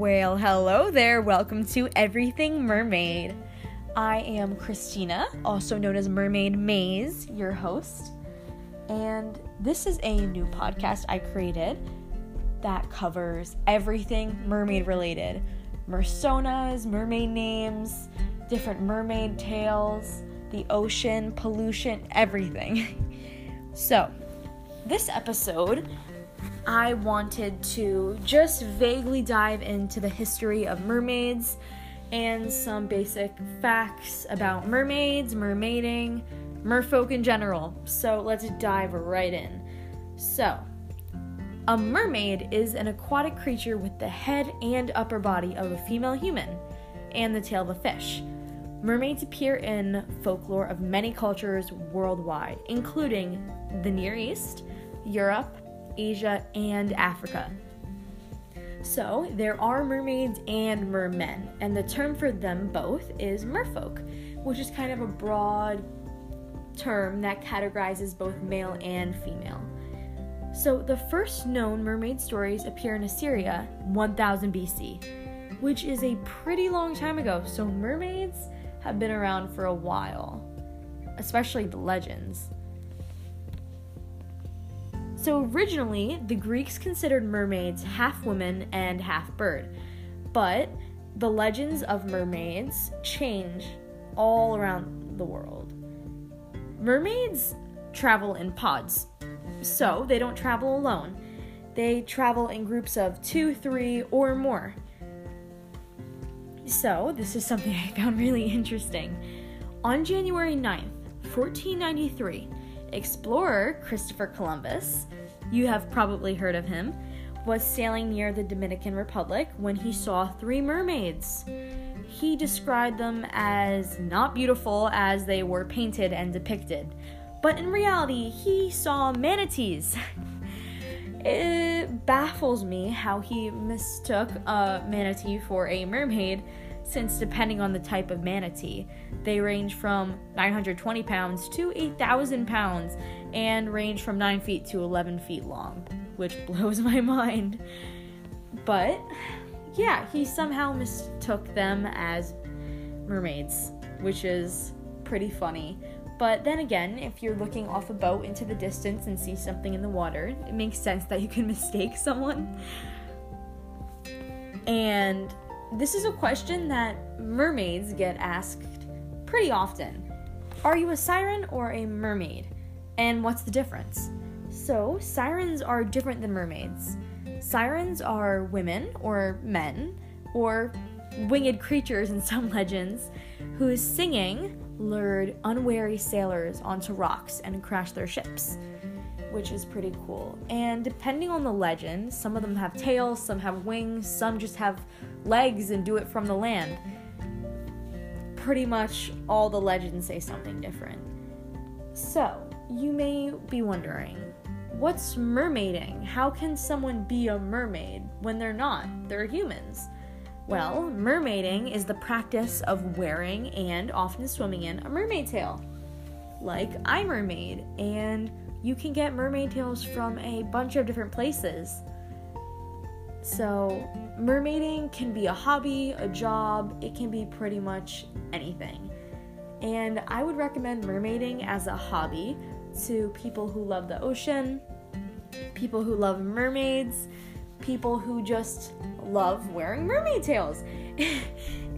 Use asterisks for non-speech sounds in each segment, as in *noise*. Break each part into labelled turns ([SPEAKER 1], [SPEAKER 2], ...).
[SPEAKER 1] Well, hello there. Welcome to Everything Mermaid. I am Christina, also known as Mermaid Maze, your host. And this is a new podcast I created that covers everything mermaid related mersonas, mermaid names, different mermaid tales, the ocean, pollution, everything. *laughs* so, this episode, I wanted to just vaguely dive into the history of mermaids and some basic facts about mermaids, mermaiding, merfolk in general. So let's dive right in. So, a mermaid is an aquatic creature with the head and upper body of a female human and the tail of a fish. Mermaids appear in folklore of many cultures worldwide, including the Near East, Europe, Asia, and Africa. So, there are mermaids and mermen, and the term for them both is merfolk, which is kind of a broad term that categorizes both male and female. So, the first known mermaid stories appear in Assyria 1000 BC, which is a pretty long time ago. So, mermaids have been around for a while, especially the legends. So, originally, the Greeks considered mermaids half woman and half bird, but the legends of mermaids change all around the world. Mermaids travel in pods, so they don't travel alone. They travel in groups of two, three, or more. So, this is something *laughs* I found really interesting. On January 9th, 1493, explorer Christopher Columbus, you have probably heard of him, was sailing near the Dominican Republic when he saw three mermaids. He described them as not beautiful as they were painted and depicted, but in reality, he saw manatees. *laughs* it baffles me how he mistook a manatee for a mermaid since depending on the type of manatee, they range from 920 pounds to 8,000 pounds and range from 9 feet to 11 feet long, which *laughs* blows my mind. But yeah, he somehow mistook them as mermaids, which is pretty funny. But then again, if you're looking off a boat into the distance and see something in the water, it makes sense that you can *laughs* mistake someone. And this is a question that mermaids get asked pretty often. Are you a siren or a mermaid? And what's the difference? So, sirens are different than mermaids. Sirens are women or men or winged creatures in some *laughs* legends whose singing lured unwary sailors onto rocks and crashed their ships which is pretty cool. And depending on the legend, some of them have tails, some have wings, some just have legs and do it from the land. Pretty much all the legends say something different. So, you may be wondering, what's mermaiding? How can someone be a mermaid when they're not? They're humans. Well, mermaiding is the practice of wearing and often swimming in a mermaid tail, like I Mermaid and you can get mermaid tails from a bunch of different places. So, mermaiding can be a hobby, a job, it can be pretty much anything. And I would recommend mermaiding as a hobby to people who love the ocean, people who love mermaids, people who just love wearing mermaid tails. *laughs*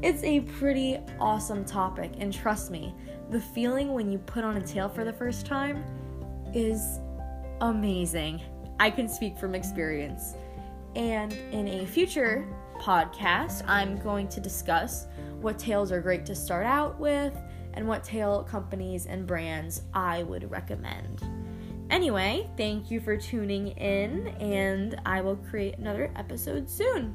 [SPEAKER 1] it's a pretty awesome topic, and trust me, the feeling when you put on a tail for the first time is amazing. I can speak from experience. And in a future podcast, I'm going to discuss what tails are great to start out with and what tail companies and brands I would recommend. Anyway, thank you for tuning in, and I will create another episode soon.